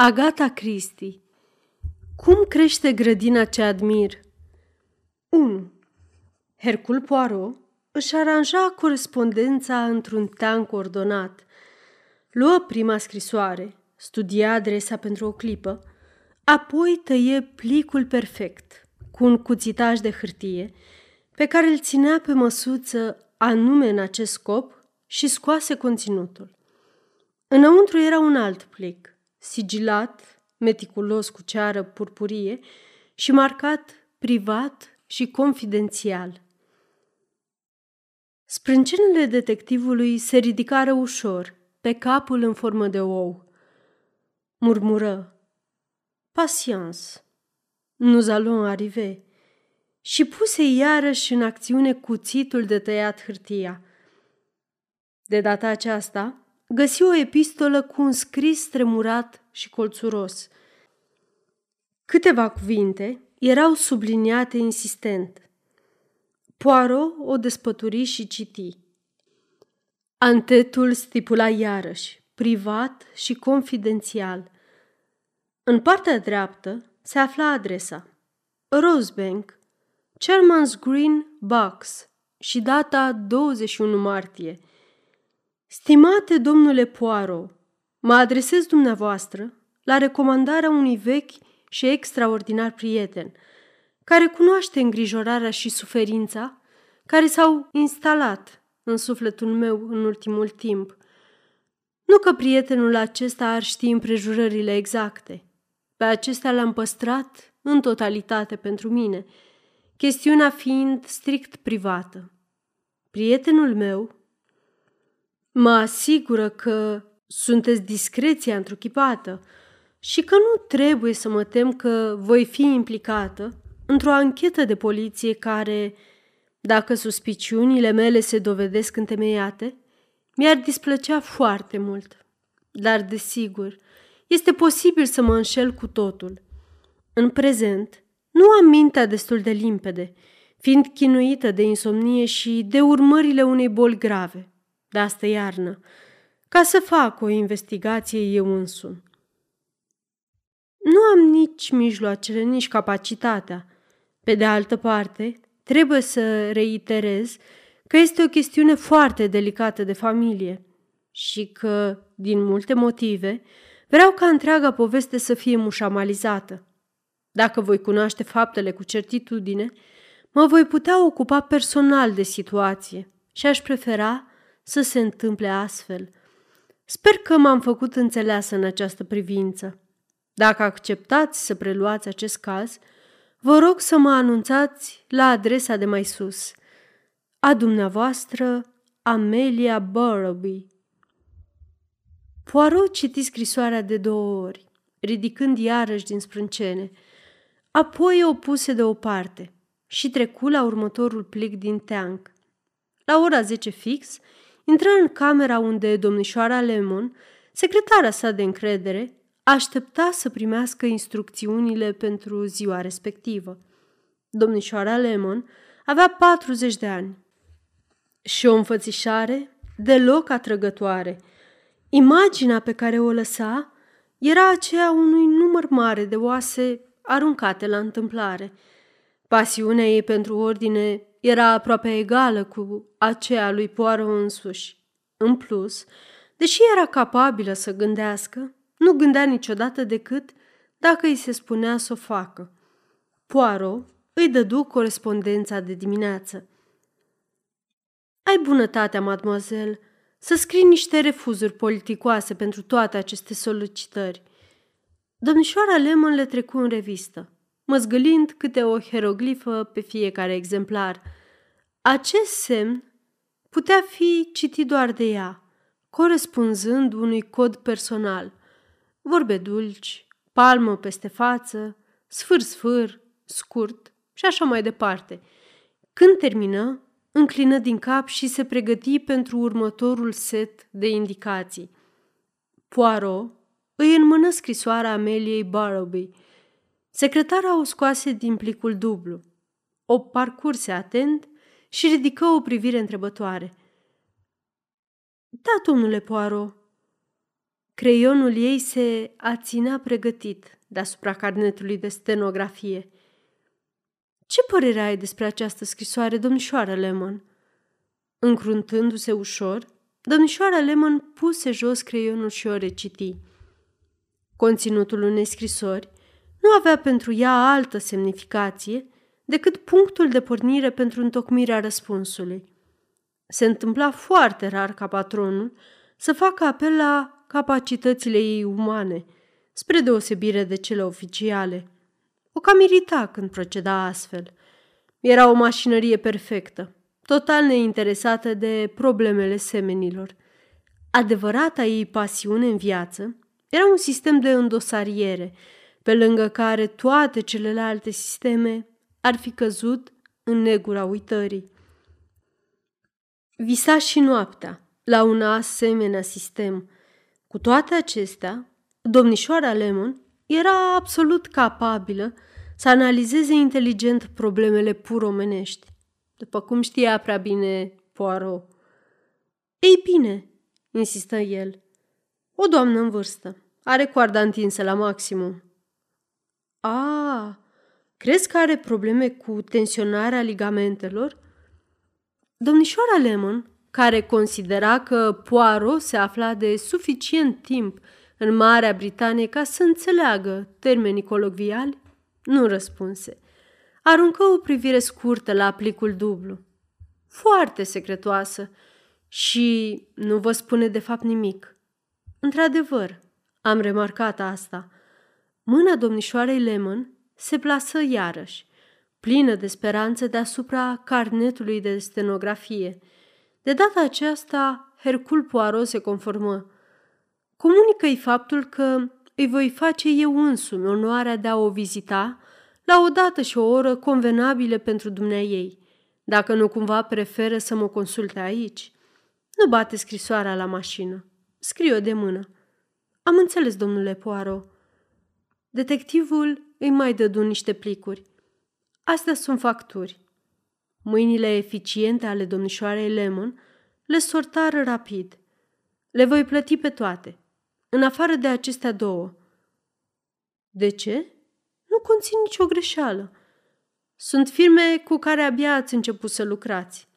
Agata Christie Cum crește grădina ce admir? 1. Hercul Poirot își aranja corespondența într-un teanc ordonat. Luă prima scrisoare, studia adresa pentru o clipă, apoi tăie plicul perfect cu un cuțitaj de hârtie pe care îl ținea pe măsuță anume în acest scop și scoase conținutul. Înăuntru era un alt plic – sigilat, meticulos cu ceară purpurie și marcat privat și confidențial. Sprâncenele detectivului se ridicară ușor, pe capul în formă de ou. Murmură, Patience, nous allons arriver, și puse iarăși în acțiune cuțitul de tăiat hârtia. De data aceasta, găsi o epistolă cu un scris tremurat și colțuros. Câteva cuvinte erau subliniate insistent. Poirot o despături și citi. Antetul stipula iarăși, privat și confidențial. În partea dreaptă se afla adresa Rosebank, Chairman's Green Box și data 21 martie – Stimate domnule Poirot, mă adresez dumneavoastră la recomandarea unui vechi și extraordinar prieten, care cunoaște îngrijorarea și suferința care s-au instalat în sufletul meu în ultimul timp. Nu că prietenul acesta ar ști împrejurările exacte. Pe acestea le-am păstrat în totalitate pentru mine, chestiunea fiind strict privată. Prietenul meu Mă asigură că sunteți discreția întruchipată și că nu trebuie să mă tem că voi fi implicată într-o anchetă de poliție care, dacă suspiciunile mele se dovedesc întemeiate, mi-ar displăcea foarte mult. Dar, desigur, este posibil să mă înșel cu totul. În prezent, nu am mintea destul de limpede, fiind chinuită de insomnie și de urmările unei boli grave de astă iarnă, ca să fac o investigație eu însumi. Nu am nici mijloacele, nici capacitatea. Pe de altă parte, trebuie să reiterez că este o chestiune foarte delicată de familie și că, din multe motive, vreau ca întreaga poveste să fie mușamalizată. Dacă voi cunoaște faptele cu certitudine, mă voi putea ocupa personal de situație și aș prefera să se întâmple astfel. Sper că m-am făcut înțeleasă în această privință. Dacă acceptați să preluați acest caz, vă rog să mă anunțați la adresa de mai sus. A dumneavoastră, Amelia Burrowby. Poirot citi scrisoarea de două ori, ridicând iarăși din sprâncene. Apoi o puse deoparte și trecu la următorul plic din teanc. La ora 10 fix, intră în camera unde domnișoara Lemon, secretara sa de încredere, aștepta să primească instrucțiunile pentru ziua respectivă. Domnișoara Lemon avea 40 de ani și o înfățișare deloc atrăgătoare. Imaginea pe care o lăsa era aceea unui număr mare de oase aruncate la întâmplare. Pasiunea ei pentru ordine era aproape egală cu aceea lui Poirot însuși. În plus, deși era capabilă să gândească, nu gândea niciodată decât dacă îi se spunea să o facă. Poirot îi dădu corespondența de dimineață. Ai bunătatea, mademoiselle, să scrii niște refuzuri politicoase pentru toate aceste solicitări. Domnișoara Lemon le trecu în revistă măzgălind câte o hieroglifă pe fiecare exemplar. Acest semn putea fi citit doar de ea, corespunzând unui cod personal. Vorbe dulci, palmă peste față, sfâr-sfâr, scurt și așa mai departe. Când termină, înclină din cap și se pregăti pentru următorul set de indicații. Poirot îi înmână scrisoarea Ameliei Barrowby – Secretara o scoase din plicul dublu, o parcurse atent și ridică o privire întrebătoare. Da, domnule Poirot. Creionul ei se aținea pregătit deasupra carnetului de stenografie. Ce părere ai despre această scrisoare, domnișoară Lemon?" Încruntându-se ușor, domnișoara Lemon puse jos creionul și o reciti. Conținutul unei scrisori nu avea pentru ea altă semnificație decât punctul de pornire pentru întocmirea răspunsului. Se întâmpla foarte rar ca patronul să facă apel la capacitățile ei umane, spre deosebire de cele oficiale. O cam irita când proceda astfel. Era o mașinărie perfectă, total neinteresată de problemele semenilor. Adevărata ei pasiune în viață era un sistem de îndosariere, pe lângă care toate celelalte sisteme ar fi căzut în negura uitării. Visa și noaptea la un asemenea sistem. Cu toate acestea, domnișoara Lemon era absolut capabilă să analizeze inteligent problemele pur omenești, după cum știa prea bine Poirot. Ei bine, insistă el, o doamnă în vârstă, are coarda întinsă la maximum. A, crezi că are probleme cu tensionarea ligamentelor? Domnișoara Lemon, care considera că Poirot se afla de suficient timp în Marea Britanie ca să înțeleagă termenii colocviali, nu răspunse. Aruncă o privire scurtă la aplicul dublu. Foarte secretoasă și nu vă spune de fapt nimic. Într-adevăr, am remarcat asta. Mâna domnișoarei Lemon se plasă iarăși, plină de speranță deasupra carnetului de stenografie. De data aceasta, Hercul Poirot se conformă. Comunică-i faptul că îi voi face eu însumi onoarea de a o vizita la o dată și o oră convenabile pentru dumnea ei, dacă nu cumva preferă să mă consulte aici. Nu bate scrisoarea la mașină. Scriu de mână. Am înțeles, domnule Poirot. Detectivul îi mai dădu niște plicuri. Astea sunt facturi. Mâinile eficiente ale domnișoarei Lemon le sortară rapid. Le voi plăti pe toate, în afară de acestea două. De ce? Nu conțin nicio greșeală. Sunt firme cu care abia ați început să lucrați.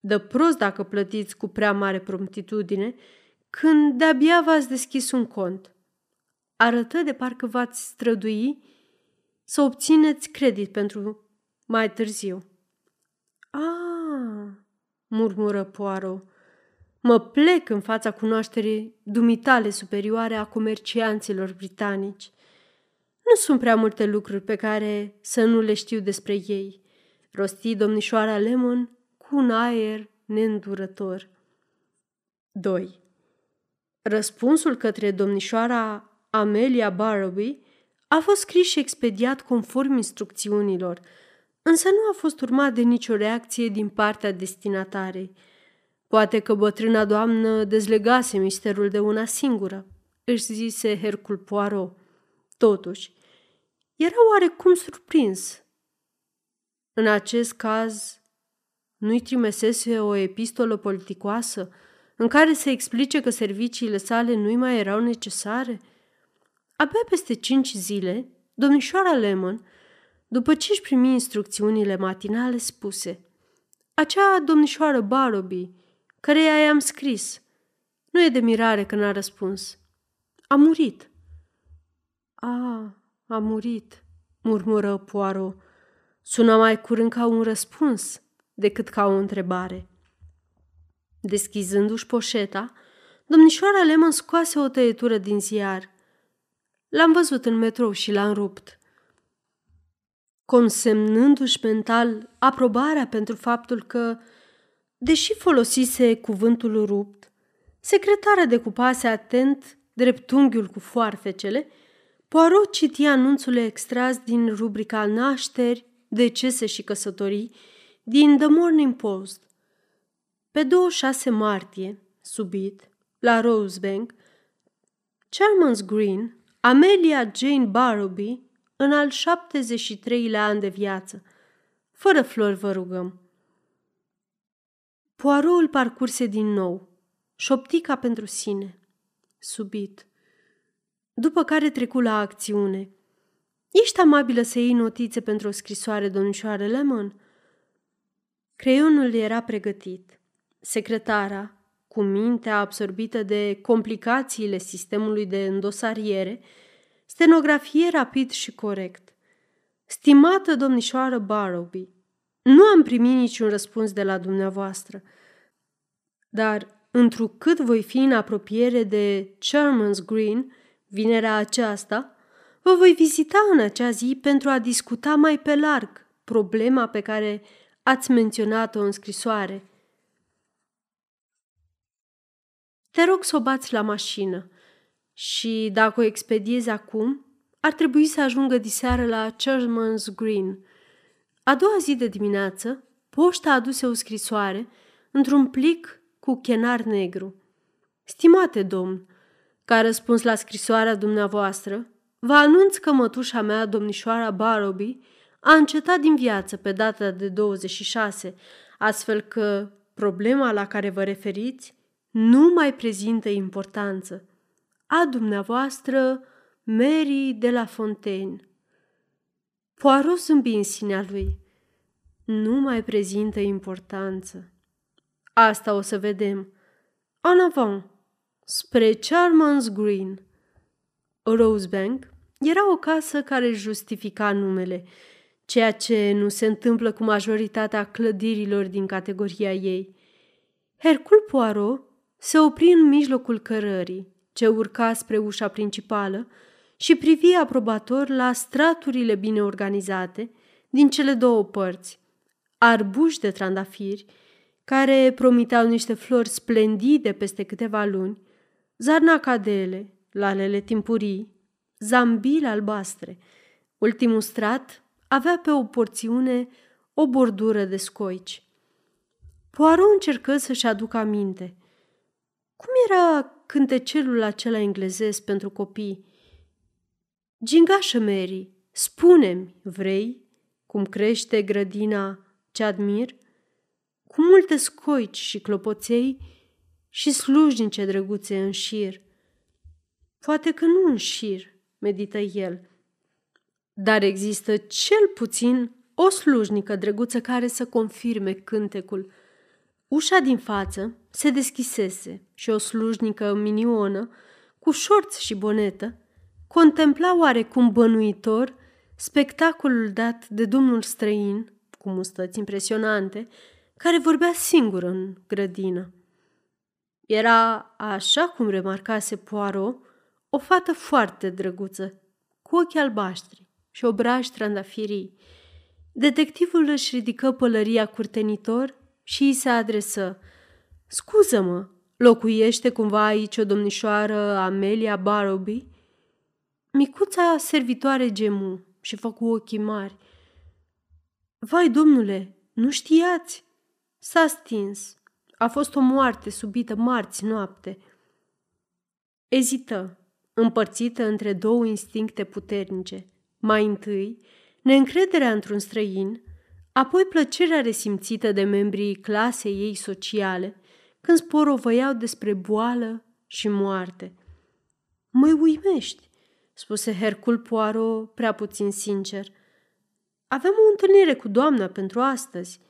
Dă prost dacă plătiți cu prea mare promptitudine când de-abia v-ați deschis un cont. Arătă de parcă v-ați strădui să obțineți credit pentru mai târziu. Ah, murmură Poirot. Mă plec în fața cunoașterii dumitale superioare a comercianților britanici. Nu sunt prea multe lucruri pe care să nu le știu despre ei, rosti domnișoara Lemon cu un aer neîndurător. 2. Răspunsul către domnișoara Amelia Barrowy a fost scris și expediat conform instrucțiunilor, însă nu a fost urmat de nicio reacție din partea destinatarei. Poate că bătrâna doamnă dezlegase misterul de una singură, își zise Hercul Poirot. Totuși, era oarecum surprins. În acest caz, nu-i trimesese o epistolă politicoasă în care se explice că serviciile sale nu-i mai erau necesare? Abia peste cinci zile, domnișoara Lemon, după ce își primi instrucțiunile matinale, spuse Acea domnișoară Barroby, căreia i-am scris, nu e de mirare că n-a răspuns. A murit. A, a murit, murmură Poirot. Sună mai curând ca un răspuns decât ca o întrebare. Deschizându-și poșeta, domnișoara Lemon scoase o tăietură din ziar. L-am văzut în metrou și l-am rupt. Consemnându-și mental aprobarea pentru faptul că, deși folosise cuvântul rupt, secretarea decupase atent dreptunghiul cu foarfecele, Poirot citi anunțul extras din rubrica Nașteri, decese și căsătorii din The Morning Post. Pe 26 martie, subit, la Rosebank, Charmans Green, Amelia Jane Barroby, în al 73-lea an de viață. Fără flori vă rugăm. Poirot îl parcurse din nou, șoptica pentru sine. subit. După care trecu la acțiune. Ești amabilă să iei notițe pentru o scrisoare, domnișoare Lemon?" Creionul era pregătit. Secretara, cu mintea absorbită de complicațiile sistemului de îndosariere, stenografie rapid și corect. Stimată domnișoară Barrowby, nu am primit niciun răspuns de la dumneavoastră, dar întrucât voi fi în apropiere de Sherman's Green, vinerea aceasta, vă voi vizita în acea zi pentru a discuta mai pe larg problema pe care ați menționat-o în scrisoare. Te rog să o bați la mașină și, dacă o expediezi acum, ar trebui să ajungă diseară la Sherman's Green. A doua zi de dimineață, poșta aduse o scrisoare într-un plic cu chenar negru. Stimate domn, ca răspuns la scrisoarea dumneavoastră, vă anunț că mătușa mea, domnișoara Barroby, a încetat din viață pe data de 26, astfel că problema la care vă referiți nu mai prezintă importanță. A dumneavoastră, Mary de la Fontaine. Poirot zâmbi în sinea lui. Nu mai prezintă importanță. Asta o să vedem. En avant, spre Charmans Green. Rosebank era o casă care justifica numele, ceea ce nu se întâmplă cu majoritatea clădirilor din categoria ei. Hercul Poirot se opri în mijlocul cărării, ce urca spre ușa principală, și privi aprobator la straturile bine organizate din cele două părți, arbuși de trandafiri, care promiteau niște flori splendide peste câteva luni, zarnacadele, lalele timpurii, zambile albastre. Ultimul strat avea pe o porțiune o bordură de scoici. Poirot încercă să-și aducă aminte. Cum era cântecelul acela englezesc pentru copii? Gingașă Mary, spune-mi, vrei, cum crește grădina ce admir? Cu multe scoici și clopoței și slujnice drăguțe în șir. Poate că nu în șir, medită el, dar există cel puțin o slujnică drăguță care să confirme cântecul. Ușa din față se deschisese și o slujnică minionă, cu șorți și bonetă, contempla oarecum bănuitor spectacolul dat de domnul străin, cu mustăți impresionante, care vorbea singur în grădină. Era, așa cum remarcase Poirot, o fată foarte drăguță, cu ochi albaștri și obraj trandafirii. Detectivul își ridică pălăria curtenitor și îi se adresă. Scuză-mă, locuiește cumva aici o domnișoară Amelia Barrowby?" Micuța servitoare gemu și făcu ochii mari. Vai, domnule, nu știați? S-a stins. A fost o moarte subită marți noapte. Ezită, împărțită între două instincte puternice. Mai întâi, neîncrederea într-un străin, apoi plăcerea resimțită de membrii clasei ei sociale când sporovăiau despre boală și moarte. Mă uimești, spuse Hercul Poirot prea puțin sincer. Avem o întâlnire cu doamna pentru astăzi.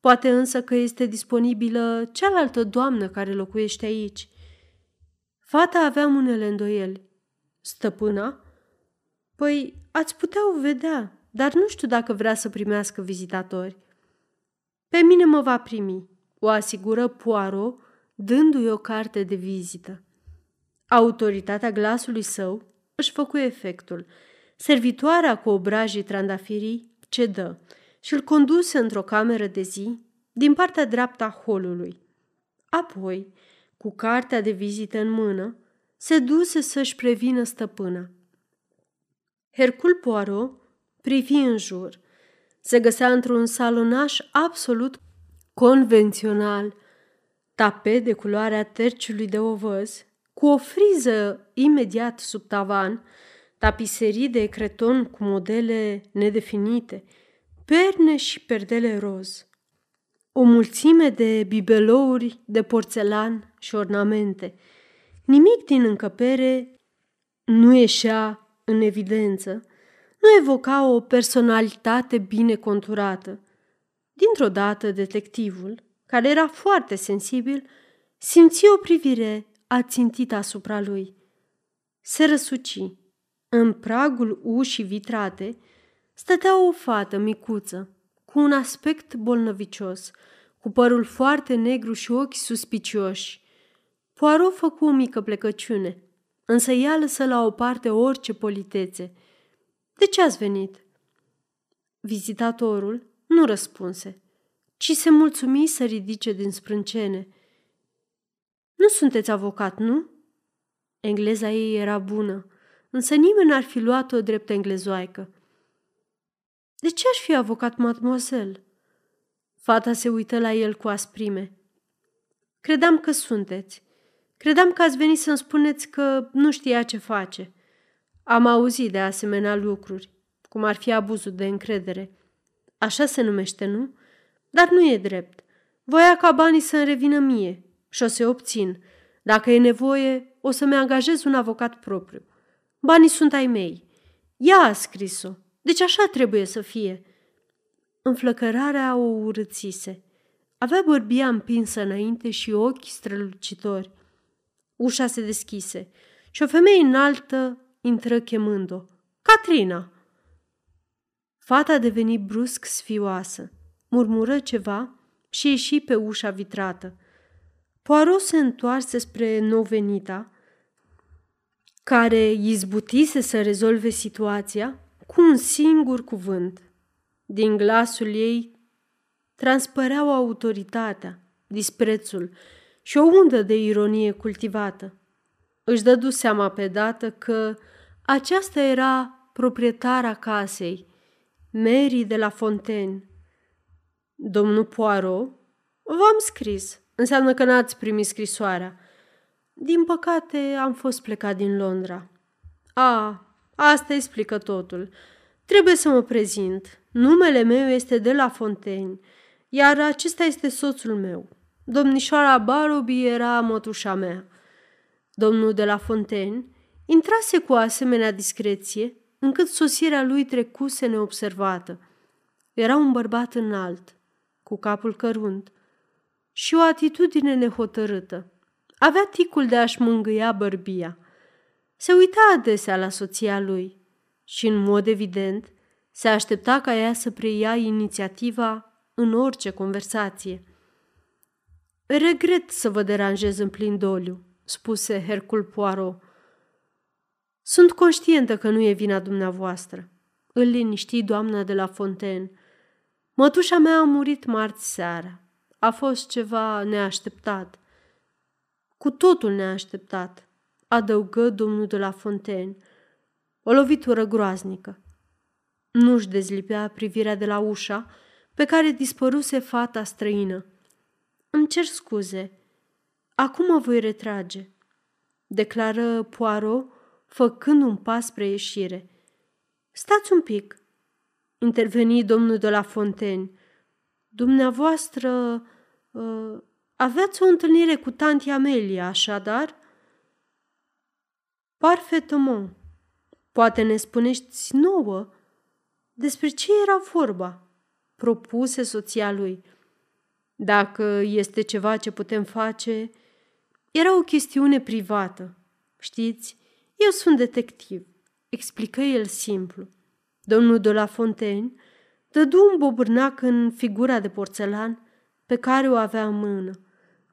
Poate însă că este disponibilă cealaltă doamnă care locuiește aici. Fata avea unele îndoieli. Stăpâna? Păi, ați putea o vedea, dar nu știu dacă vrea să primească vizitatori. Pe mine mă va primi, o asigură Poirot, dându-i o carte de vizită. Autoritatea glasului său își făcu efectul. Servitoarea cu obrajii trandafirii cedă și îl conduse într-o cameră de zi din partea dreaptă a holului. Apoi, cu cartea de vizită în mână, se duse să-și prevină stăpâna. Hercul Poirot privi în jur. Se găsea într-un salonaș absolut convențional, tapet de culoarea terciului de ovăz, cu o friză imediat sub tavan, tapiserii de creton cu modele nedefinite, perne și perdele roz. O mulțime de bibelouri de porțelan și ornamente. Nimic din încăpere nu ieșea în evidență, nu evoca o personalitate bine conturată. Dintr-o dată, detectivul, care era foarte sensibil, simți o privire ațintită asupra lui. Se răsuci. În pragul ușii vitrate stătea o fată micuță, cu un aspect bolnăvicios, cu părul foarte negru și ochi suspicioși. Poirot făcu o mică plecăciune, însă ea lăsă la o parte orice politețe. De ce ați venit?" Vizitatorul nu răspunse, ci se mulțumi să ridice din sprâncene. Nu sunteți avocat, nu?" Engleza ei era bună, însă nimeni n-ar fi luat-o drept englezoaică. De ce aș fi avocat, mademoiselle?" Fata se uită la el cu asprime. Credeam că sunteți. Credeam că ați venit să-mi spuneți că nu știa ce face. Am auzit de asemenea lucruri, cum ar fi abuzul de încredere. Așa se numește, nu? Dar nu e drept. Voia ca banii să-mi revină mie și o să obțin. Dacă e nevoie, o să-mi angajez un avocat propriu. Banii sunt ai mei. Ea a scris-o. Deci așa trebuie să fie. Înflăcărarea o urățise. Avea bărbia împinsă înainte și ochi strălucitori. Ușa se deschise și o femeie înaltă intră chemând-o. Catrina! Fata deveni brusc sfioasă, murmură ceva și ieși pe ușa vitrată. Poirot se întoarse spre novenita, care izbutise să rezolve situația cu un singur cuvânt. Din glasul ei transpăreau autoritatea, disprețul și o undă de ironie cultivată. Își dădu seama pe dată că aceasta era proprietara casei, Mary de la Fontaine. Domnul Poirot, v-am scris. Înseamnă că n-ați primit scrisoarea. Din păcate, am fost plecat din Londra. A, asta explică totul. Trebuie să mă prezint. Numele meu este de la Fontaine, iar acesta este soțul meu. Domnișoara Barroby era mătușa mea. Domnul de la Fontaine intrase cu asemenea discreție, încât sosirea lui trecuse neobservată. Era un bărbat înalt, cu capul cărunt și o atitudine nehotărâtă. Avea ticul de a-și mângâia bărbia. Se uita adesea la soția lui și, în mod evident, se aștepta ca ea să preia inițiativa în orice conversație. Regret să vă deranjez în plin doliu, spuse Hercul Poirot. Sunt conștientă că nu e vina dumneavoastră. Îl liniști doamna de la Fontaine. Mătușa mea a murit marți seara. A fost ceva neașteptat. Cu totul neașteptat, adăugă domnul de la Fontaine. O lovitură groaznică. Nu-și dezlipea privirea de la ușa pe care dispăruse fata străină. Îmi cer scuze. Acum mă voi retrage, declară Poirot, făcând un pas spre ieșire. Stați un pic, interveni domnul de la Fontaine. Dumneavoastră uh, aveați o întâlnire cu tanti Amelia, așadar? Parfaitement. Poate ne spuneți nouă despre ce era vorba, propuse soția lui. Dacă este ceva ce putem face, era o chestiune privată. Știți, eu sunt detectiv, explică el simplu. Domnul de la Fontaine dădu un bobârnac în figura de porțelan pe care o avea în mână.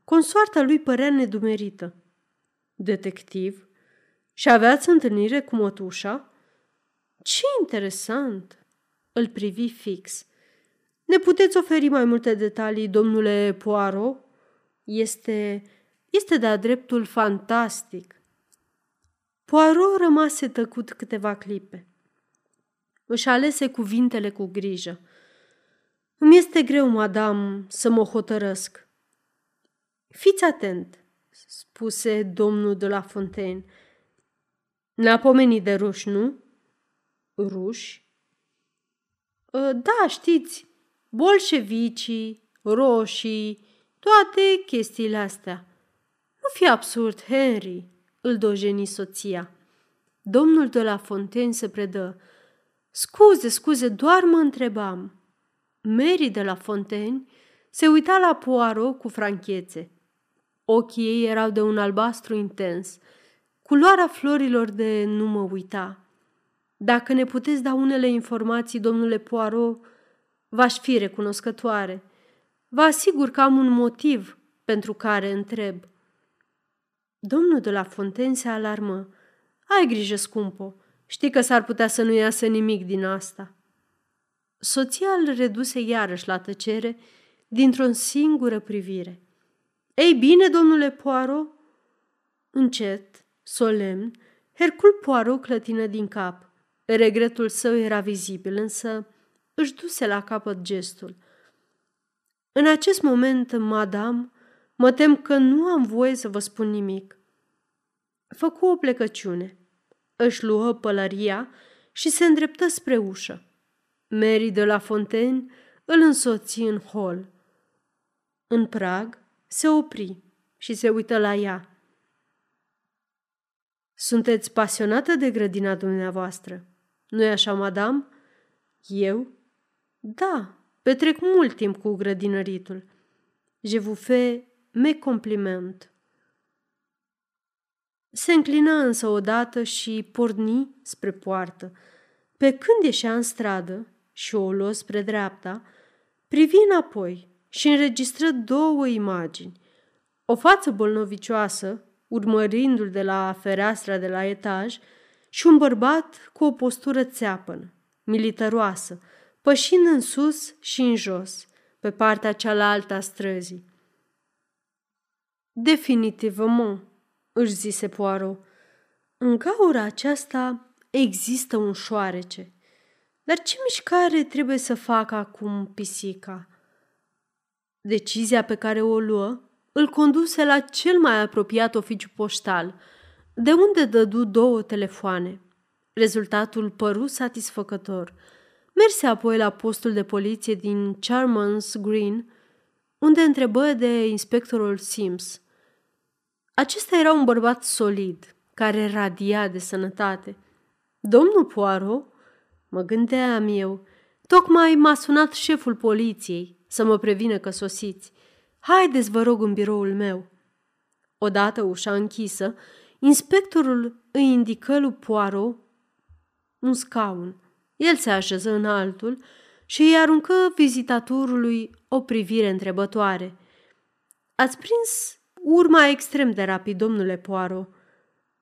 Consoarta lui părea nedumerită. Detectiv? Și aveați întâlnire cu mătușa? Ce interesant! Îl privi fix. Ne puteți oferi mai multe detalii, domnule Poirot? Este, este de-a dreptul fantastic. Poirot rămase tăcut câteva clipe. Își alese cuvintele cu grijă. Îmi este greu, madam, să mă hotărăsc. Fiți atent, spuse domnul de la Fontaine. Ne-a pomenit de ruși, nu? Ruși? Ă, da, știți, bolșevicii, roșii, toate chestiile astea. Nu fi absurd, Henry, îl dojeni soția. Domnul de la Fontaine se predă. Scuze, scuze, doar mă întrebam. Mary de la Fontaine se uita la Poirot cu franchețe. Ochii ei erau de un albastru intens. Culoarea florilor de nu mă uita. Dacă ne puteți da unele informații, domnule Poirot, v-aș fi recunoscătoare. Vă asigur că am un motiv pentru care întreb. Domnul de la Fontaine se alarmă. Ai grijă, scumpo, știi că s-ar putea să nu iasă nimic din asta. Soția îl reduse iarăși la tăcere dintr-o singură privire. Ei bine, domnule Poirot? Încet, solemn, Hercul Poirot clătină din cap. Regretul său era vizibil, însă își duse la capăt gestul. În acest moment, madame, mă tem că nu am voie să vă spun nimic. Făcu o plecăciune. Își luă pălăria și se îndreptă spre ușă. Mary de la Fontaine îl însoți în hol. În prag se opri și se uită la ea. Sunteți pasionată de grădina dumneavoastră, nu-i așa, madame? Eu? Da, petrec mult timp cu grădinăritul. Je vous fais mes compliments. Se înclină însă odată și porni spre poartă. Pe când ieșea în stradă și o luă spre dreapta, privi înapoi și înregistră două imagini. O față bolnovicioasă, urmărindu-l de la fereastra de la etaj, și un bărbat cu o postură țeapănă, militaroasă, pășind în sus și în jos, pe partea cealaltă a străzii. Definitivement, își zise Poirot, în gaura aceasta există un șoarece. Dar ce mișcare trebuie să facă acum pisica? Decizia pe care o luă îl conduse la cel mai apropiat oficiu poștal, de unde dădu două telefoane. Rezultatul păru satisfăcător. Merse apoi la postul de poliție din Charmans Green, unde întrebă de inspectorul Sims. Acesta era un bărbat solid, care radia de sănătate. Domnul Poirot, mă gândeam eu, tocmai m-a sunat șeful poliției să mă prevină că sosiți. Haideți, vă rog, în biroul meu. Odată ușa închisă, inspectorul îi indică lui Poirot un scaun. El se așeză în altul și îi aruncă vizitatorului o privire întrebătoare. Ați prins urma extrem de rapid, domnule Poirot.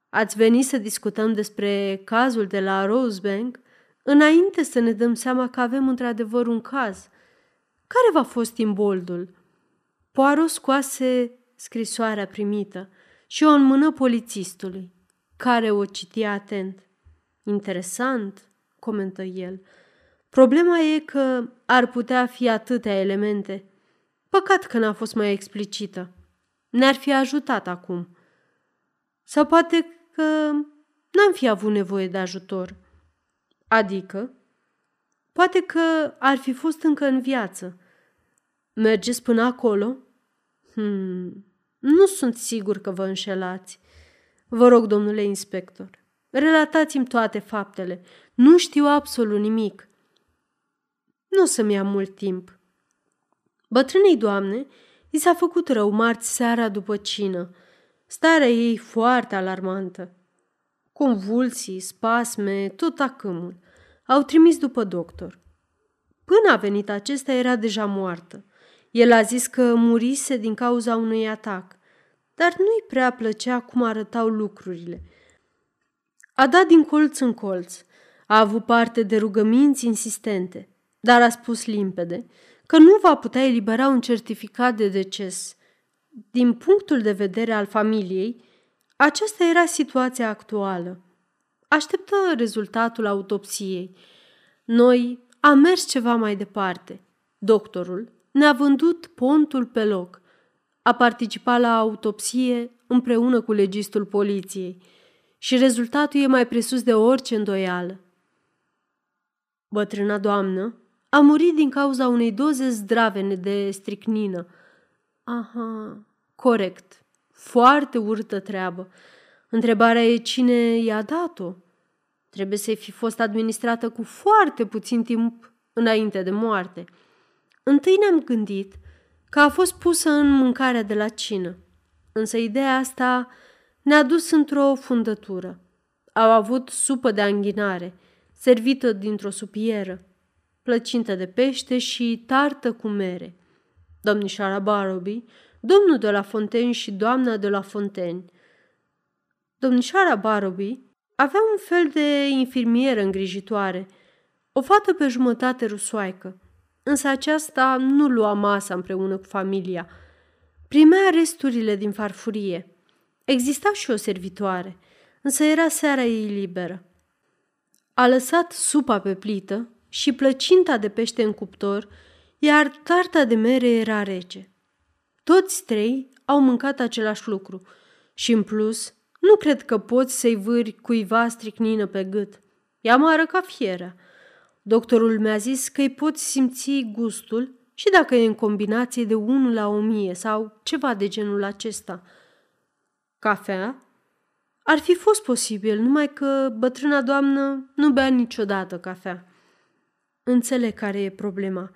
Ați venit să discutăm despre cazul de la Rosebank înainte să ne dăm seama că avem într-adevăr un caz. Care v-a fost imboldul? Poirot scoase scrisoarea primită și o înmână polițistului, care o citia atent. Interesant, comentă el. Problema e că ar putea fi atâtea elemente. Păcat că n-a fost mai explicită. Ne-ar fi ajutat acum. Sau poate că n-am fi avut nevoie de ajutor. Adică, poate că ar fi fost încă în viață. Mergeți până acolo? Hmm, nu sunt sigur că vă înșelați. Vă rog, domnule inspector, relatați-mi toate faptele. Nu știu absolut nimic. Nu o să-mi ia mult timp. Bătrânei doamne i s-a făcut rău marți seara după cină. Starea ei foarte alarmantă. Convulsii, spasme, tot acâmul. Au trimis după doctor. Până a venit acesta, era deja moartă. El a zis că murise din cauza unui atac, dar nu-i prea plăcea cum arătau lucrurile. A dat din colț în colț, a avut parte de rugăminți insistente, dar a spus limpede că nu va putea elibera un certificat de deces. Din punctul de vedere al familiei, aceasta era situația actuală. Așteptă rezultatul autopsiei. Noi am mers ceva mai departe. Doctorul ne-a vândut pontul pe loc. A participat la autopsie împreună cu legistul poliției și rezultatul e mai presus de orice îndoială. Bătrâna doamnă a murit din cauza unei doze zdravene de stricnină. Aha, corect. Foarte urâtă treabă. Întrebarea e cine i-a dat-o. Trebuie să fi fost administrată cu foarte puțin timp înainte de moarte. Întâi ne-am gândit că a fost pusă în mâncarea de la cină, însă ideea asta ne-a dus într-o fundătură. Au avut supă de anghinare, servită dintr-o supieră, plăcintă de pește și tartă cu mere. Domnișoara Barroby, domnul de la Fontaine și doamna de la Fontaine. Domnișoara Barroby avea un fel de infirmieră îngrijitoare, o fată pe jumătate rusoaică, însă aceasta nu lua masa împreună cu familia. Primea resturile din farfurie. Exista și o servitoare, însă era seara ei liberă. A lăsat supa pe plită și plăcinta de pește în cuptor, iar tarta de mere era rece. Toți trei au mâncat același lucru și, în plus, nu cred că poți să-i vâri cuiva stricnină pe gât. E amară ca fierea. Doctorul mi-a zis că îi poți simți gustul și dacă e în combinație de 1 la 1000 sau ceva de genul acesta. Cafea? Ar fi fost posibil, numai că bătrâna doamnă nu bea niciodată cafea. Înțeleg care e problema.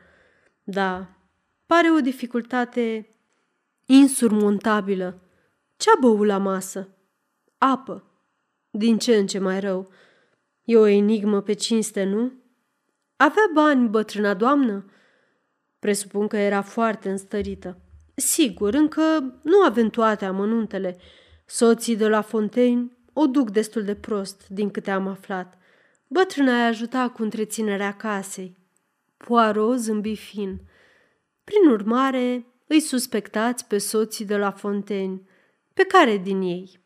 Da, pare o dificultate insurmontabilă. Ce-a băut la masă? Apă. Din ce în ce mai rău. E o enigmă pe cinste, nu? Avea bani bătrâna doamnă? Presupun că era foarte înstărită. Sigur, încă nu avem toate amănuntele. Soții de la Fontaine o duc destul de prost, din câte am aflat. Bătrâna i-a ajutat cu întreținerea casei. Poirot zâmbi fin. Prin urmare, îi suspectați pe soții de la Fontaine. Pe care din ei?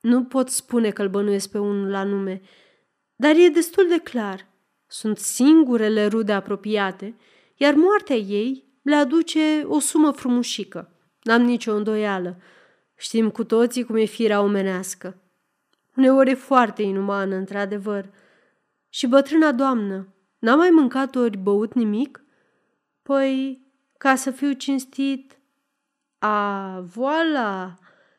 Nu pot spune că îl bănuiesc pe unul la nume, dar e destul de clar. Sunt singurele rude apropiate, iar moartea ei le aduce o sumă frumușică. N-am nicio îndoială. Știm cu toții cum e firea omenească. Uneori e foarte inumană, într-adevăr. Și bătrâna doamnă, n-a mai mâncat ori băut nimic? Păi, ca să fiu cinstit, a, voila,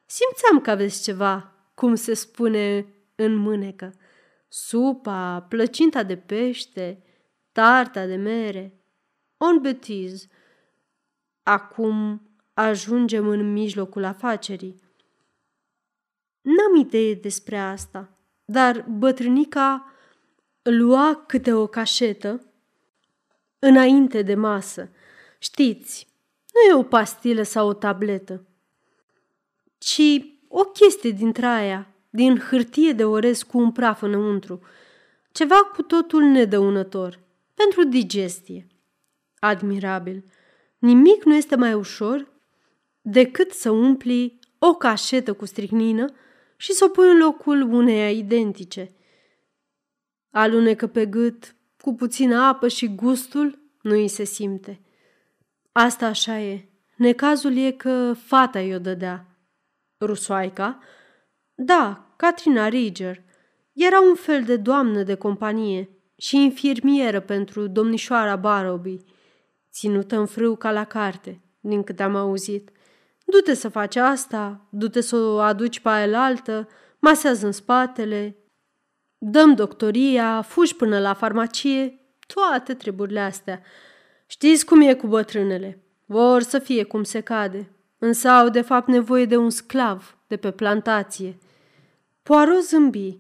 simțeam că aveți ceva, cum se spune în mânecă. Supa, plăcinta de pește, tarta de mere. On betiz. Acum ajungem în mijlocul afacerii. N-am idee despre asta, dar bătrânica lua câte o cașetă înainte de masă. Știți, nu e o pastilă sau o tabletă, ci o chestie dintre aia, din hârtie de orez cu un praf înăuntru, ceva cu totul nedăunător, pentru digestie. Admirabil. Nimic nu este mai ușor decât să umpli o cașetă cu stricnină și să o pui în locul uneia identice. Alunecă pe gât, cu puțină apă și gustul nu îi se simte. Asta așa e. Necazul e că fata i-o dădea. Rusoaica? Da, Katrina Riger. Era un fel de doamnă de companie și infirmieră pentru domnișoara Barroby, ținută în frâu ca la carte, din câte am auzit. Du-te să faci asta, du-te să o aduci pe aia altă, masează în spatele, dăm doctoria, fugi până la farmacie, toate treburile astea. Știți cum e cu bătrânele? Vor să fie cum se cade, însă au de fapt nevoie de un sclav de pe plantație. Poirot zâmbi.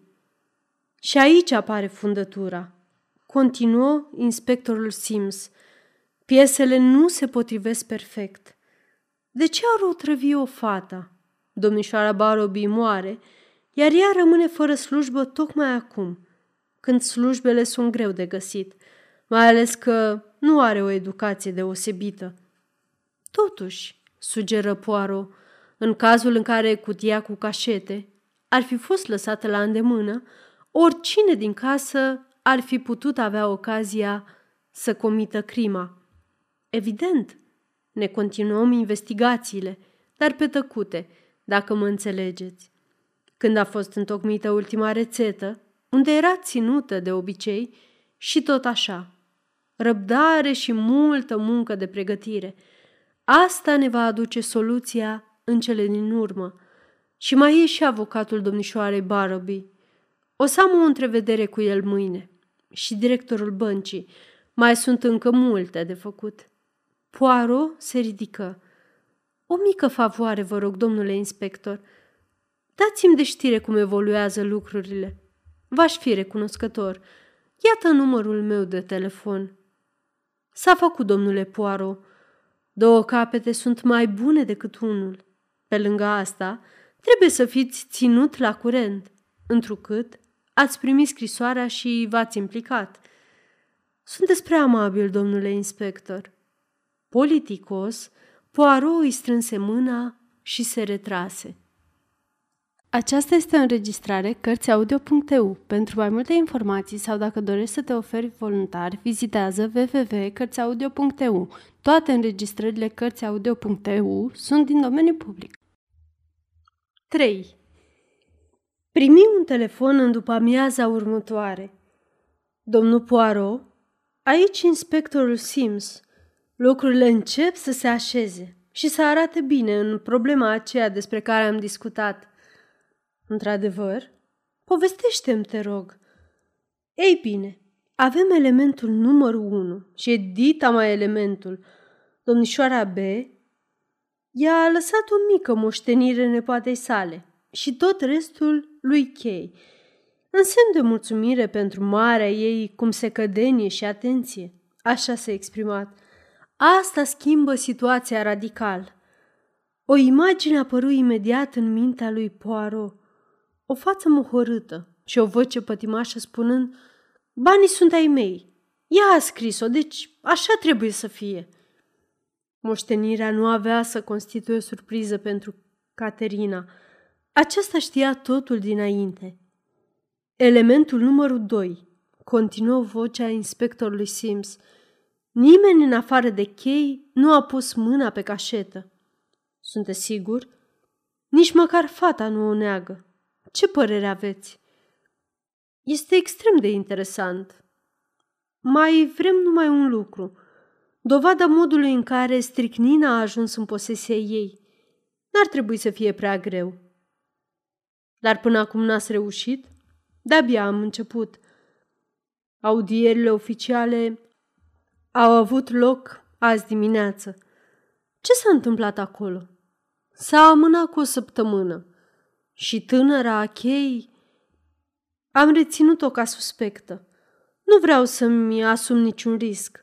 Și aici apare fundătura. Continuă inspectorul Sims. Piesele nu se potrivesc perfect. De ce ar otrăvi o fată? Domnișoara Barroby moare, iar ea rămâne fără slujbă tocmai acum, când slujbele sunt greu de găsit, mai ales că nu are o educație deosebită. Totuși, sugeră Poirot, în cazul în care cutia cu cașete ar fi fost lăsată la îndemână, oricine din casă ar fi putut avea ocazia să comită crima. Evident, ne continuăm investigațiile, dar pe tăcute, dacă mă înțelegeți. Când a fost întocmită ultima rețetă, unde era ținută de obicei, și tot așa. Răbdare și multă muncă de pregătire. Asta ne va aduce soluția în cele din urmă. Și mai e și avocatul domnișoarei Barrowby. O să am o întrevedere cu el mâine. Și directorul băncii. Mai sunt încă multe de făcut. Poirot se ridică. O mică favoare, vă rog, domnule inspector. Dați-mi de știre cum evoluează lucrurile. V-aș fi recunoscător. Iată numărul meu de telefon. S-a făcut, domnule Poirot. Două capete sunt mai bune decât unul. Pe lângă asta, trebuie să fiți ținut la curent, întrucât ați primit scrisoarea și v-ați implicat. Sunteți prea amabil, domnule inspector. Politicos, Poirot îi strânse mâna și se retrase. Aceasta este o înregistrare Cărțiaudio.eu. Pentru mai multe informații sau dacă dorești să te oferi voluntar, vizitează www.cărțiaudio.eu. Toate înregistrările Cărțiaudio.eu sunt din domeniu public. 3. Primi un telefon în după amiaza următoare. Domnul Poirot, aici inspectorul Sims. Lucrurile încep să se așeze și să arate bine în problema aceea despre care am discutat. Într-adevăr? Povestește-mi, te rog. Ei bine, avem elementul numărul 1 și Edita mai elementul. Domnișoara B i-a lăsat o mică moștenire nepoatei sale și tot restul lui Kay. În semn de mulțumire pentru marea ei cum se cădenie și atenție, așa s-a exprimat. Asta schimbă situația radical. O imagine a apărut imediat în mintea lui Poirot o față mohorâtă și o voce pătimașă spunând Banii sunt ai mei. Ea a scris-o, deci așa trebuie să fie. Moștenirea nu avea să constituie o surpriză pentru Caterina. Aceasta știa totul dinainte. Elementul numărul 2, continuă vocea inspectorului Sims. Nimeni în afară de chei nu a pus mâna pe cașetă. Sunteți sigur? Nici măcar fata nu o neagă. Ce părere aveți? Este extrem de interesant. Mai vrem numai un lucru. Dovada modului în care stricnina a ajuns în posesia ei. N-ar trebui să fie prea greu. Dar până acum n-ați reușit? De-abia am început. Audierile oficiale au avut loc azi dimineață. Ce s-a întâmplat acolo? S-a amânat cu o săptămână și tânăra Achei, am reținut-o ca suspectă. Nu vreau să-mi asum niciun risc.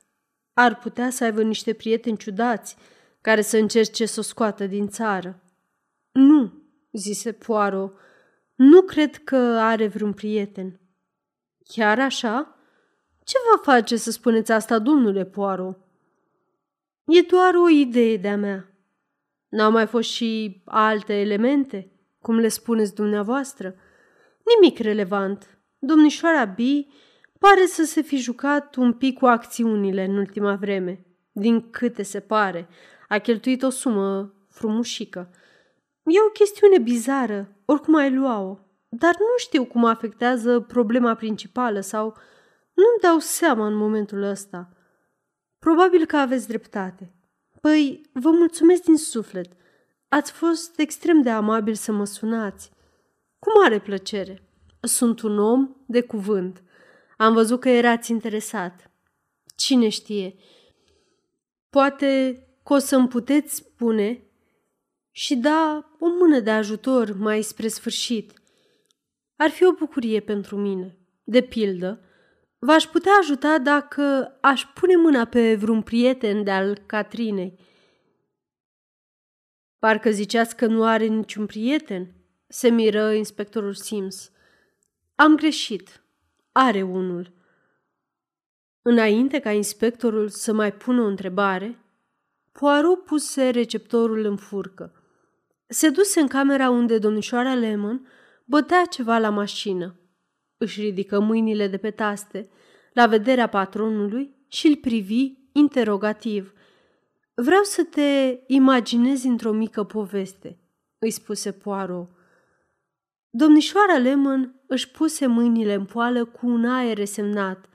Ar putea să aibă niște prieteni ciudați care să încerce să o scoată din țară. Nu, zise Poaro, nu cred că are vreun prieten. Chiar așa? Ce va face să spuneți asta, domnule Poaro? E doar o idee de-a mea. N-au mai fost și alte elemente? Cum le spuneți dumneavoastră. Nimic relevant. Domnișoara B pare să se fi jucat un pic cu acțiunile în ultima vreme. Din câte se pare, a cheltuit o sumă frumușică. E o chestiune bizară, oricum ai lua-o, dar nu știu cum afectează problema principală sau nu-mi dau seama în momentul ăsta. Probabil că aveți dreptate. Păi, vă mulțumesc din suflet – Ați fost extrem de amabil să mă sunați. Cu mare plăcere. Sunt un om de cuvânt. Am văzut că erați interesat. Cine știe? Poate că o să-mi puteți spune și da o mână de ajutor mai spre sfârșit. Ar fi o bucurie pentru mine. De pildă, v-aș putea ajuta dacă aș pune mâna pe vreun prieten de-al Catrinei Parcă ziceați că nu are niciun prieten, se miră inspectorul Sims. Am greșit. Are unul. Înainte ca inspectorul să mai pună o întrebare, Poirot puse receptorul în furcă. Se duse în camera unde domnișoara Lemon bătea ceva la mașină. Își ridică mâinile de pe taste, la vederea patronului și îl privi interrogativ. Vreau să te imaginezi într-o mică poveste, îi spuse Poirot. Domnișoara Lemon își puse mâinile în poală cu un aer resemnat.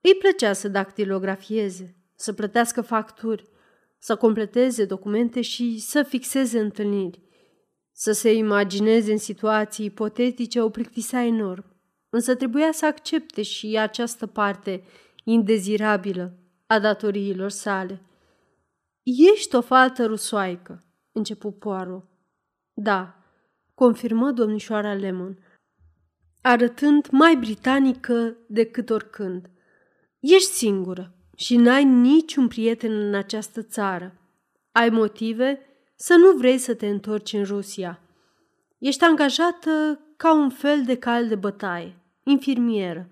Îi plăcea să dactilografieze, să plătească facturi, să completeze documente și să fixeze întâlniri. Să se imagineze în situații ipotetice o plictisea enorm, însă trebuia să accepte și această parte indezirabilă a datoriilor sale. Ești o fată rusoaică, începu Poirot. Da, confirmă domnișoara Lemon, arătând mai britanică decât oricând. Ești singură și n-ai niciun prieten în această țară. Ai motive să nu vrei să te întorci în Rusia. Ești angajată ca un fel de cal de bătaie, infirmieră,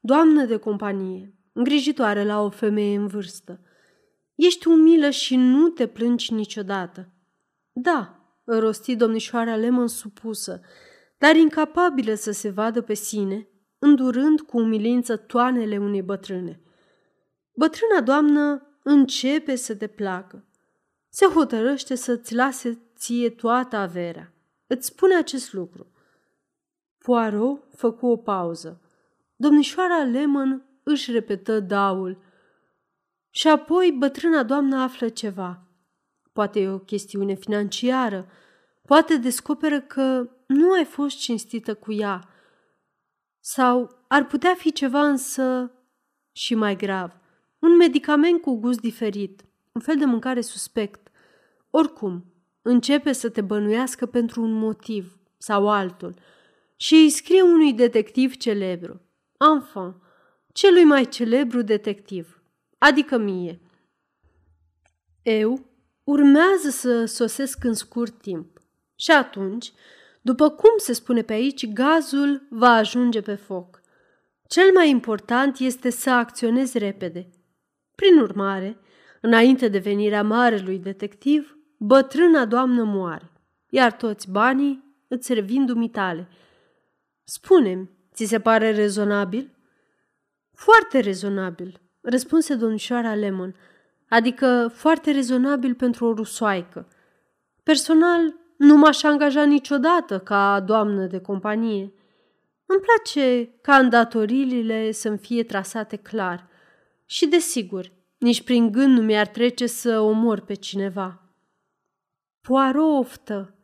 doamnă de companie, îngrijitoare la o femeie în vârstă. Ești umilă și nu te plângi niciodată. Da, rosti domnișoara Lemon supusă, dar incapabilă să se vadă pe sine, îndurând cu umilință toanele unei bătrâne. Bătrâna doamnă începe să te placă. Se hotărăște să-ți lase ție toată averea. Îți spune acest lucru. Poirot făcu o pauză. Domnișoara Lemon își repetă daul. Și apoi bătrâna doamnă află ceva. Poate e o chestiune financiară, poate descoperă că nu ai fost cinstită cu ea. Sau ar putea fi ceva însă și mai grav. Un medicament cu gust diferit, un fel de mâncare suspect. Oricum, începe să te bănuiască pentru un motiv sau altul și îi scrie unui detectiv celebru. Enfin, celui mai celebru detectiv, adică mie. Eu urmează să sosesc în scurt timp și atunci, după cum se spune pe aici, gazul va ajunge pe foc. Cel mai important este să acționezi repede. Prin urmare, înainte de venirea marelui detectiv, bătrâna doamnă moare, iar toți banii îți revin dumitale. Spune-mi, ți se pare rezonabil? Foarte rezonabil, răspunse domnișoara Lemon, adică foarte rezonabil pentru o rusoaică. Personal, nu m-aș angaja niciodată ca doamnă de companie. Îmi place ca îndatoririle să-mi fie trasate clar și, desigur, nici prin gând nu mi-ar trece să omor pe cineva. Poirot oftă.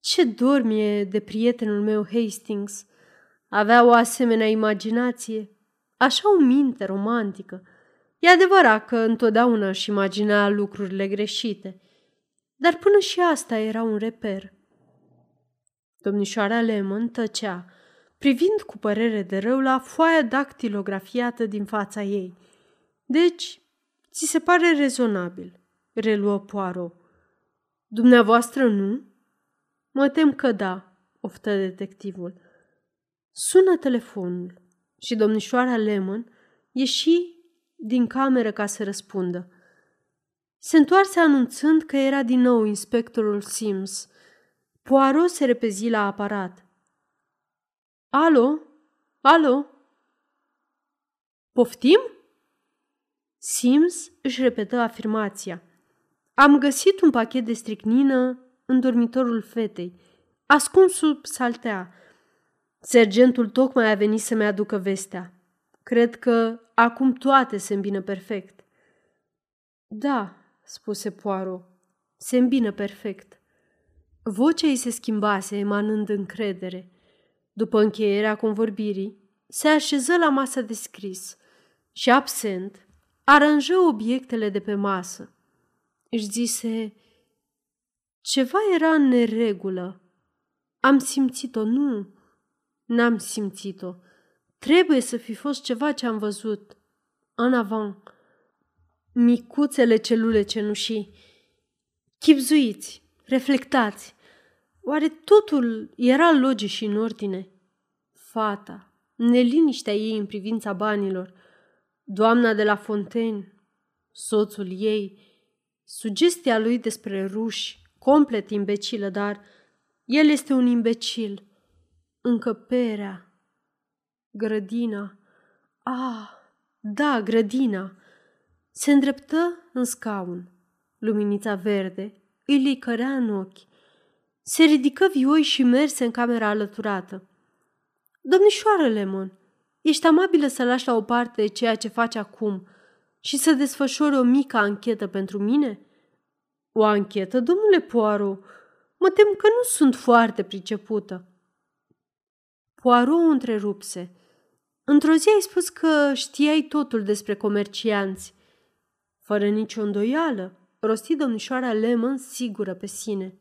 Ce dor mie de prietenul meu Hastings. Avea o asemenea imaginație așa o minte romantică. E adevărat că întotdeauna își imagina lucrurile greșite, dar până și asta era un reper. Domnișoara Lemon tăcea, privind cu părere de rău la foaia dactilografiată din fața ei. Deci, ți se pare rezonabil, reluă Poirot. Dumneavoastră nu? Mă tem că da, oftă detectivul. Sună telefonul și domnișoara Lemon ieși din cameră ca să răspundă. Se întoarse anunțând că era din nou inspectorul Sims. Poirot se repezi la aparat. Alo? Alo? Poftim? Sims își repetă afirmația. Am găsit un pachet de stricnină în dormitorul fetei, ascuns sub saltea. Sergentul tocmai a venit să-mi aducă vestea. Cred că acum toate se îmbină perfect. Da, spuse Poirot, se îmbină perfect. Vocea ei se schimbase, emanând încredere. După încheierea convorbirii, se așeză la masa de scris și, absent, aranjă obiectele de pe masă. Își zise, ceva era în neregulă. Am simțit-o, nu, N-am simțit-o. Trebuie să fi fost ceva ce am văzut. În avant. Micuțele celule cenușii. Chipzuiți, reflectați. Oare totul era logic și în ordine? Fata, neliniștea ei în privința banilor, doamna de la Fontaine, soțul ei, sugestia lui despre ruși, complet imbecilă, dar el este un imbecil – încăperea, grădina. Ah, da, grădina! Se îndreptă în scaun. Luminița verde îi licărea în ochi. Se ridică vioi și merse în camera alăturată. Domnișoară Lemon, ești amabilă să lași la o parte ceea ce faci acum și să desfășori o mică anchetă pentru mine? O anchetă, domnule Poirot? Mă tem că nu sunt foarte pricepută. Poirot o întrerupse. Într-o zi ai spus că știai totul despre comercianți. Fără nicio îndoială, rosti domnișoara Lemon sigură pe sine.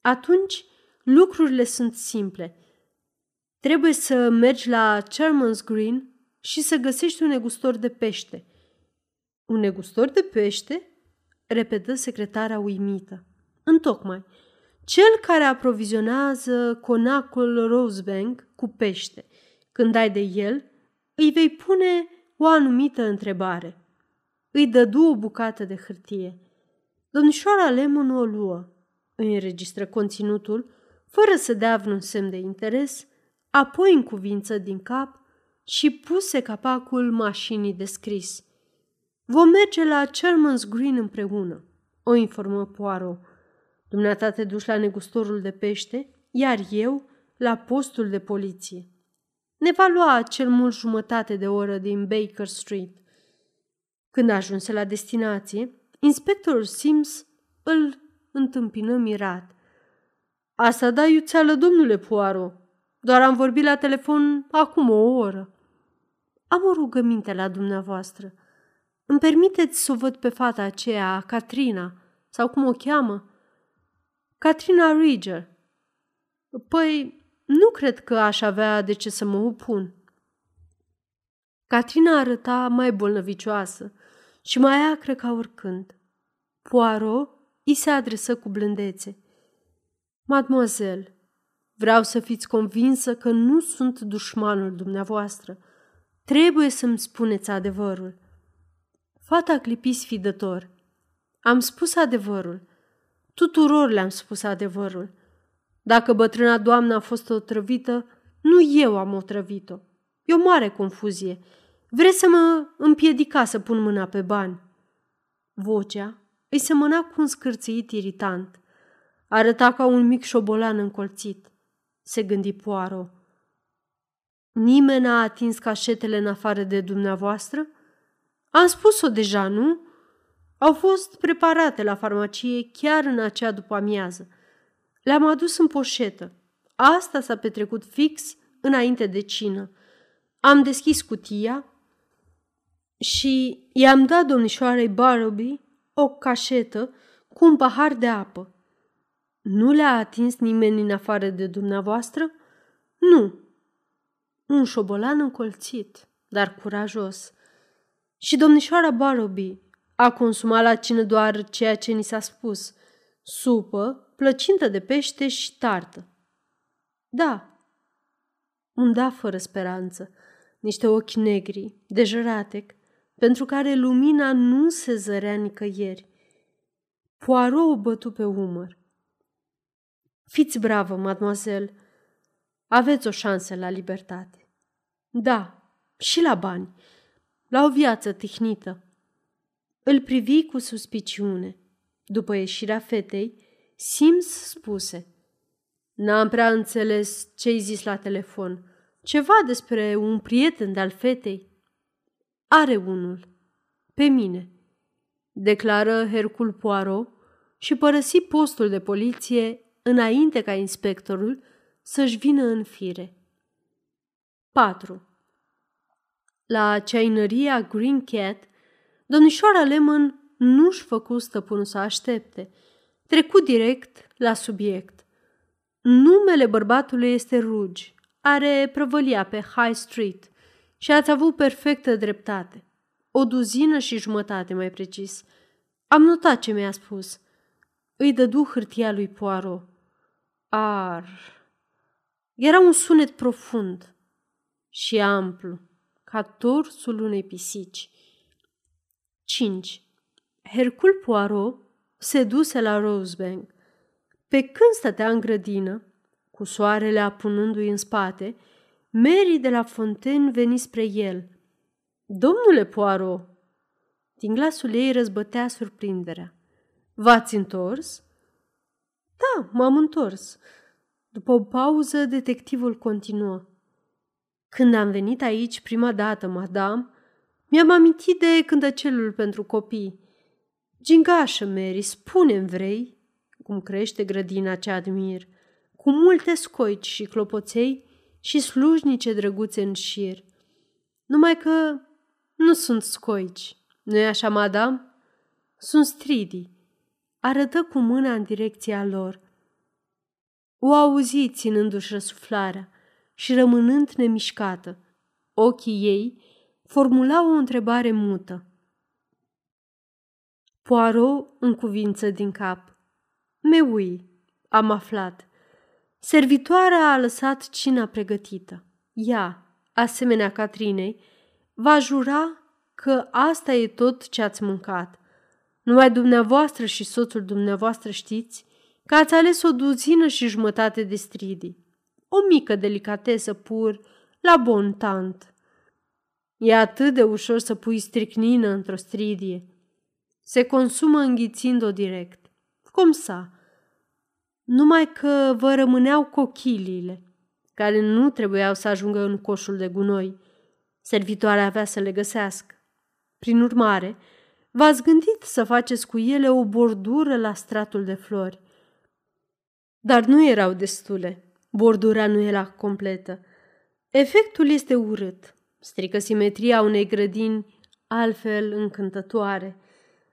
Atunci, lucrurile sunt simple. Trebuie să mergi la Chairman's Green și să găsești un negustor de pește. Un negustor de pește? repetă secretara uimită. Întocmai, cel care aprovizionează conacul Rosebank cu pește. Când ai de el, îi vei pune o anumită întrebare. Îi dădu o bucată de hârtie. Domnișoara Lemon o luă, îi înregistră conținutul, fără să dea vreun semn de interes, apoi în cuvință din cap și puse capacul mașinii de scris. Vom merge la Chairman's Green împreună, o informă Poirot. Dumneata te duci la negustorul de pește, iar eu la postul de poliție. Ne va lua cel mult jumătate de oră din Baker Street. Când ajunse la destinație, inspectorul Sims îl întâmpină mirat. Asta da iuțeală, domnule Poirot. Doar am vorbit la telefon acum o oră. Am o rugăminte la dumneavoastră. Îmi permiteți să o văd pe fata aceea, Katrina, sau cum o cheamă? Katrina Ridger. Păi, nu cred că aș avea de ce să mă opun. Katrina arăta mai bolnăvicioasă și mai acră ca oricând. Poirot îi se adresă cu blândețe. Mademoiselle, vreau să fiți convinsă că nu sunt dușmanul dumneavoastră. Trebuie să-mi spuneți adevărul. Fata clipi sfidător. Am spus adevărul. Tuturor le-am spus adevărul. Dacă bătrâna doamnă a fost otrăvită, nu eu am otrăvit-o. E o mare confuzie. Vreți să mă împiedica să pun mâna pe bani? Vocea îi semăna cu un scârțâit iritant. Arăta ca un mic șobolan încolțit. Se gândi Poaro. Nimeni n-a atins cașetele în afară de dumneavoastră? Am spus-o deja, nu? Au fost preparate la farmacie chiar în acea după amiază. Le-am adus în poșetă. Asta s-a petrecut fix înainte de cină. Am deschis cutia și i-am dat domnișoarei Barrowby o cașetă cu un pahar de apă. Nu le-a atins nimeni în afară de dumneavoastră? Nu. Un șobolan încolțit, dar curajos. Și domnișoara Barrowby a consumat la cină doar ceea ce ni s-a spus. Supă, plăcintă de pește și tartă. Da. Un da fără speranță. Niște ochi negri, de jăratec, pentru care lumina nu se zărea nicăieri. Poirot o bătu pe umăr. Fiți bravă, mademoiselle. Aveți o șansă la libertate. Da, și la bani, la o viață tihnită. Îl privi cu suspiciune. După ieșirea fetei, Sims spuse N-am prea înțeles ce-ai zis la telefon. Ceva despre un prieten de-al fetei. Are unul. Pe mine. Declară Hercul Poirot și părăsi postul de poliție înainte ca inspectorul să-și vină în fire. 4. La ceainăria Green Cat, domnișoara Lemon nu-și făcu stăpânul să aștepte. Trecu direct la subiect. Numele bărbatului este Rugi. Are prăvălia pe High Street și ați avut perfectă dreptate. O duzină și jumătate, mai precis. Am notat ce mi-a spus. Îi dădu hârtia lui Poirot. Ar... Era un sunet profund și amplu, ca torsul unei pisici. 5. Hercul Poirot se duse la Rosebank. Pe când stătea în grădină, cu soarele apunându-i în spate, Mary de la Fontaine veni spre el. Domnule Poirot! Din glasul ei răzbătea surprinderea. V-ați întors? Da, m-am întors. După o pauză, detectivul continuă. Când am venit aici prima dată, madame, mi-am amintit de cântăcelul pentru copii. Gingașă, Mary, spune vrei, cum crește grădina ce admir, cu multe scoici și clopoței și slujnice drăguțe în șir. Numai că nu sunt scoici, nu-i așa, madame? Sunt stridii. Arătă cu mâna în direcția lor. O auzi ținându-și răsuflarea și rămânând nemișcată. Ochii ei formulau o întrebare mută. Poirot în cuvință din cap. Meui, am aflat. Servitoarea a lăsat cina pregătită. Ea, asemenea Catrinei, va jura că asta e tot ce ați mâncat. Numai dumneavoastră și soțul dumneavoastră știți că ați ales o duzină și jumătate de stridii. O mică delicatesă pur, la bon tant. E atât de ușor să pui stricnină într-o stridie. Se consumă înghițind-o direct. Cum sa? Numai că vă rămâneau cochiliile, care nu trebuiau să ajungă în coșul de gunoi. Servitoarea avea să le găsească. Prin urmare, v-ați gândit să faceți cu ele o bordură la stratul de flori. Dar nu erau destule. Bordura nu era completă. Efectul este urât. Strică simetria unei grădini altfel încântătoare.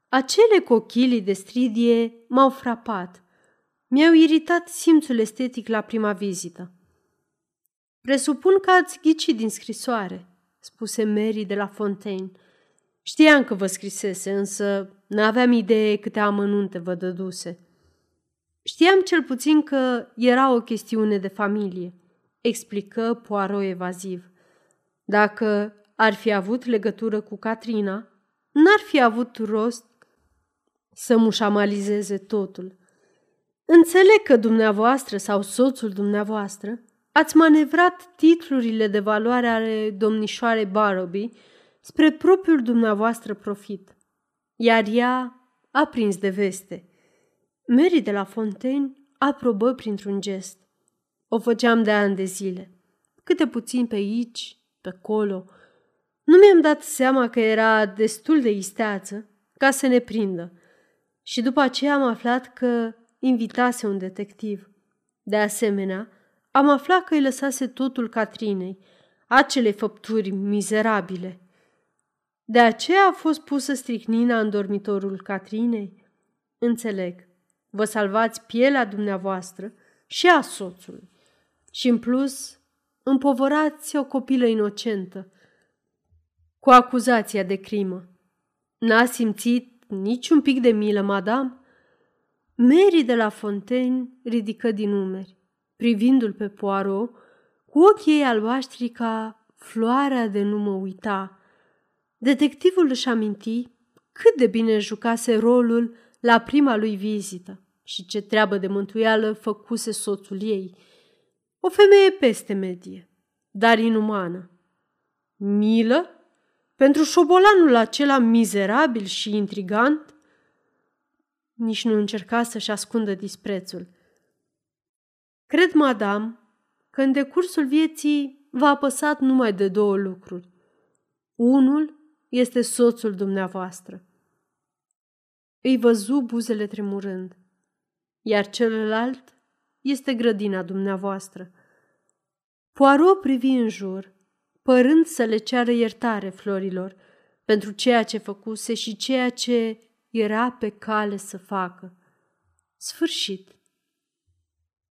Acele cochilii de stridie m-au frapat. Mi-au iritat simțul estetic la prima vizită. Presupun că ați ghicit din scrisoare, spuse Mary de la Fontaine. Știam că vă scrisese, însă n-aveam idee câte amănunte vă dăduse. Știam cel puțin că era o chestiune de familie, explică Poirot evaziv. Dacă ar fi avut legătură cu Catrina, n-ar fi avut rost să mușamalizeze totul. Înțeleg că dumneavoastră sau soțul dumneavoastră ați manevrat titlurile de valoare ale domnișoarei Barroby spre propriul dumneavoastră profit, iar ea a prins de veste. Mary de la Fontaine aprobă printr-un gest. O făceam de ani de zile, câte puțin pe aici, pe acolo. Nu mi-am dat seama că era destul de isteață ca să ne prindă. Și după aceea am aflat că invitase un detectiv. De asemenea, am aflat că îi lăsase totul Catrinei, acele făpturi mizerabile. De aceea a fost pusă stricnina în dormitorul Catrinei? Înțeleg. Vă salvați pielea dumneavoastră și a soțului. Și în plus, împovărați o copilă inocentă cu acuzația de crimă. N-a simțit niciun pic de milă, madame? Mary de la Fontaine ridică din umeri, privindu-l pe Poirot cu ochii ei albaștri ca floarea de nu mă uita. Detectivul își aminti cât de bine jucase rolul la prima lui vizită și ce treabă de mântuială făcuse soțul ei. O femeie peste medie, dar inumană. Milă? Pentru șobolanul acela mizerabil și intrigant? Nici nu încerca să-și ascundă disprețul. Cred, madam, că în decursul vieții v-a apăsat numai de două lucruri. Unul este soțul dumneavoastră. Îi văzu buzele tremurând, iar celălalt este grădina dumneavoastră. Poirot privi în jur, părând să le ceară iertare florilor pentru ceea ce făcuse și ceea ce era pe cale să facă. Sfârșit.